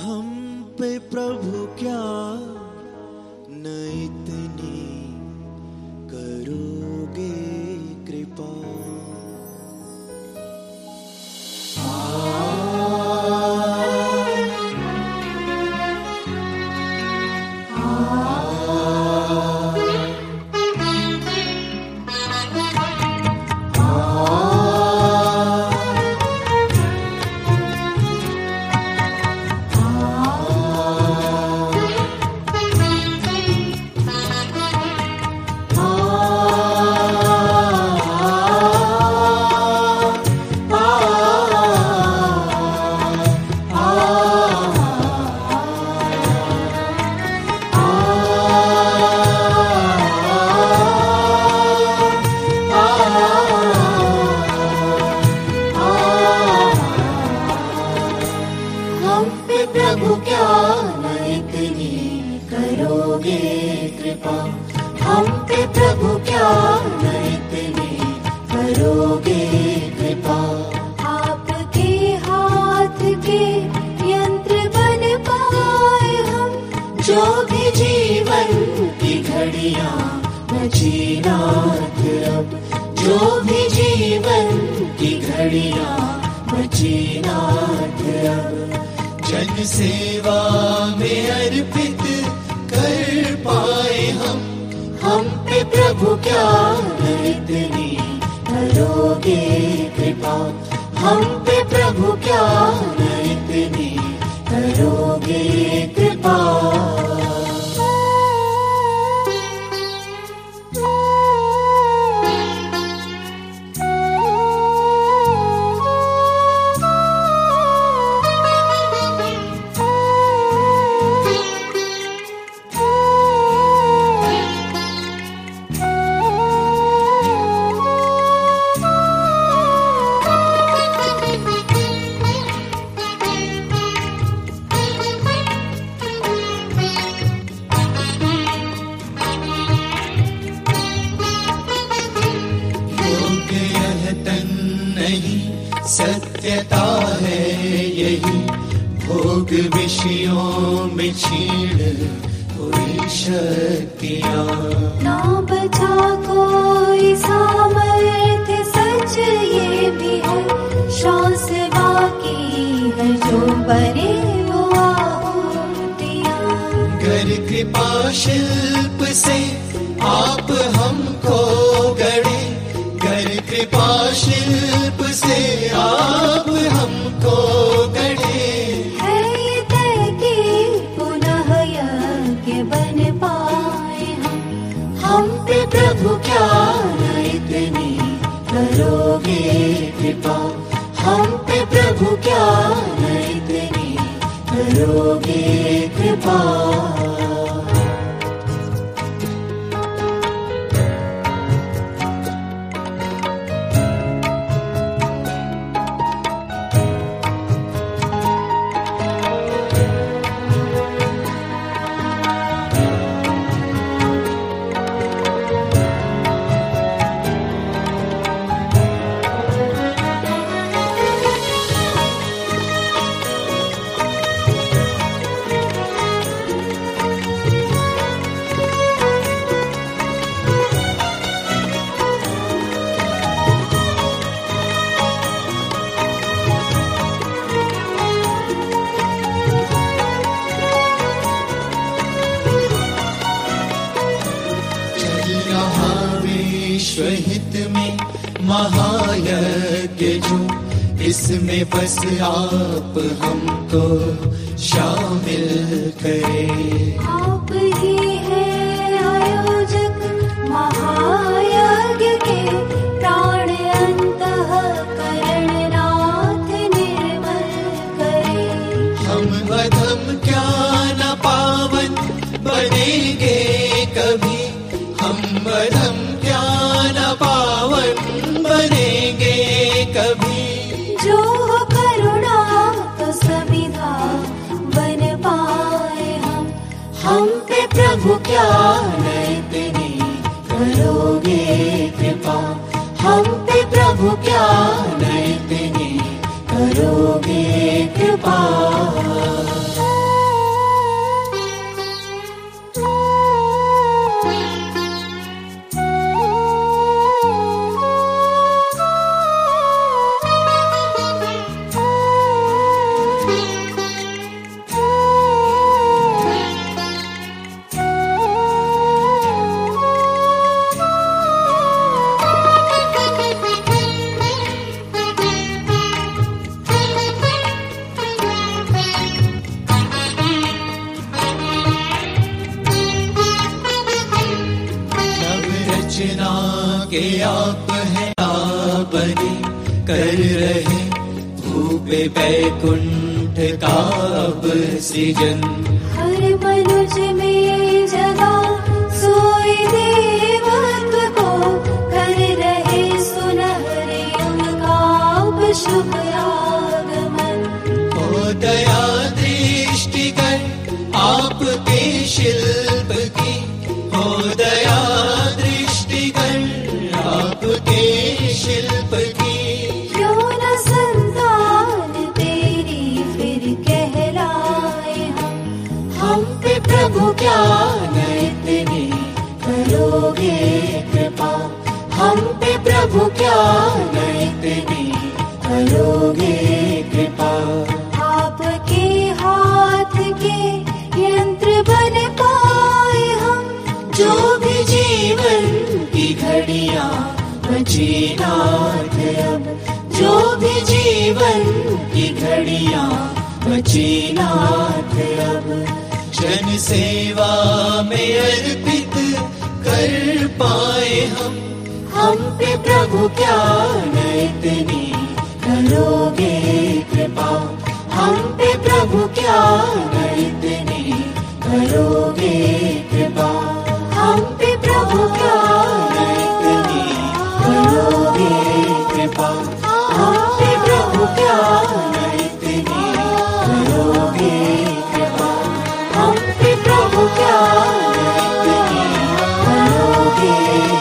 हम पे प्रभु क्या न इतनी बची नाथ जो भी जीवन की घड़ियाँ बची नाथ जन सेवा में अर्पित कर पाए हम। हम पे प्रभु क्या इतनी करोगे कृपा? हम पे प्रभु क्या इतनी करोगे कृपा? सत्यता है यही। भोग विषयों में छीण कोई शक्तियाँ। ना बचा कोई सामर्थ्य कृपा हम पे प्रभु क्या है इतनी करोगे कृपा? विश्व हित में महायज्ञ जो इसमें बस आप हमको शामिल करें। आप ही हैं आयोजक महायज्ञ के प्राण अंतः करण नाथ निर्मल करे। हम अधम क्या न पावन बनेंगे कभी। हम अधम प्रभु क्या नैतनी करोगे कृपा? हम पे प्रभु क्या रचना के आप है आपने कर रहे भूपे बैकुंठ का अब सृजन। प्रभु क्या न इतनी करोगे कृपा। आपके हाथ के यंत्र बन पाए हम। जो भी जीवन की घड़िया बची नाथ अब। जो भी जीवन की घड़िया बची नाथ अब। जन सेवा में अर्पित कर पाए हम। हम पे प्रभु क्या इतनी? करोगे कृपा? हम पे प्रभु क्या इतनी? करोगे कृपा? हम पे प्रभु क्या इतनी? करोगे कृपा? हम पे प्रभु क्या इतनी? करोगे कृपा? हम पे प्रभु क्या करोगे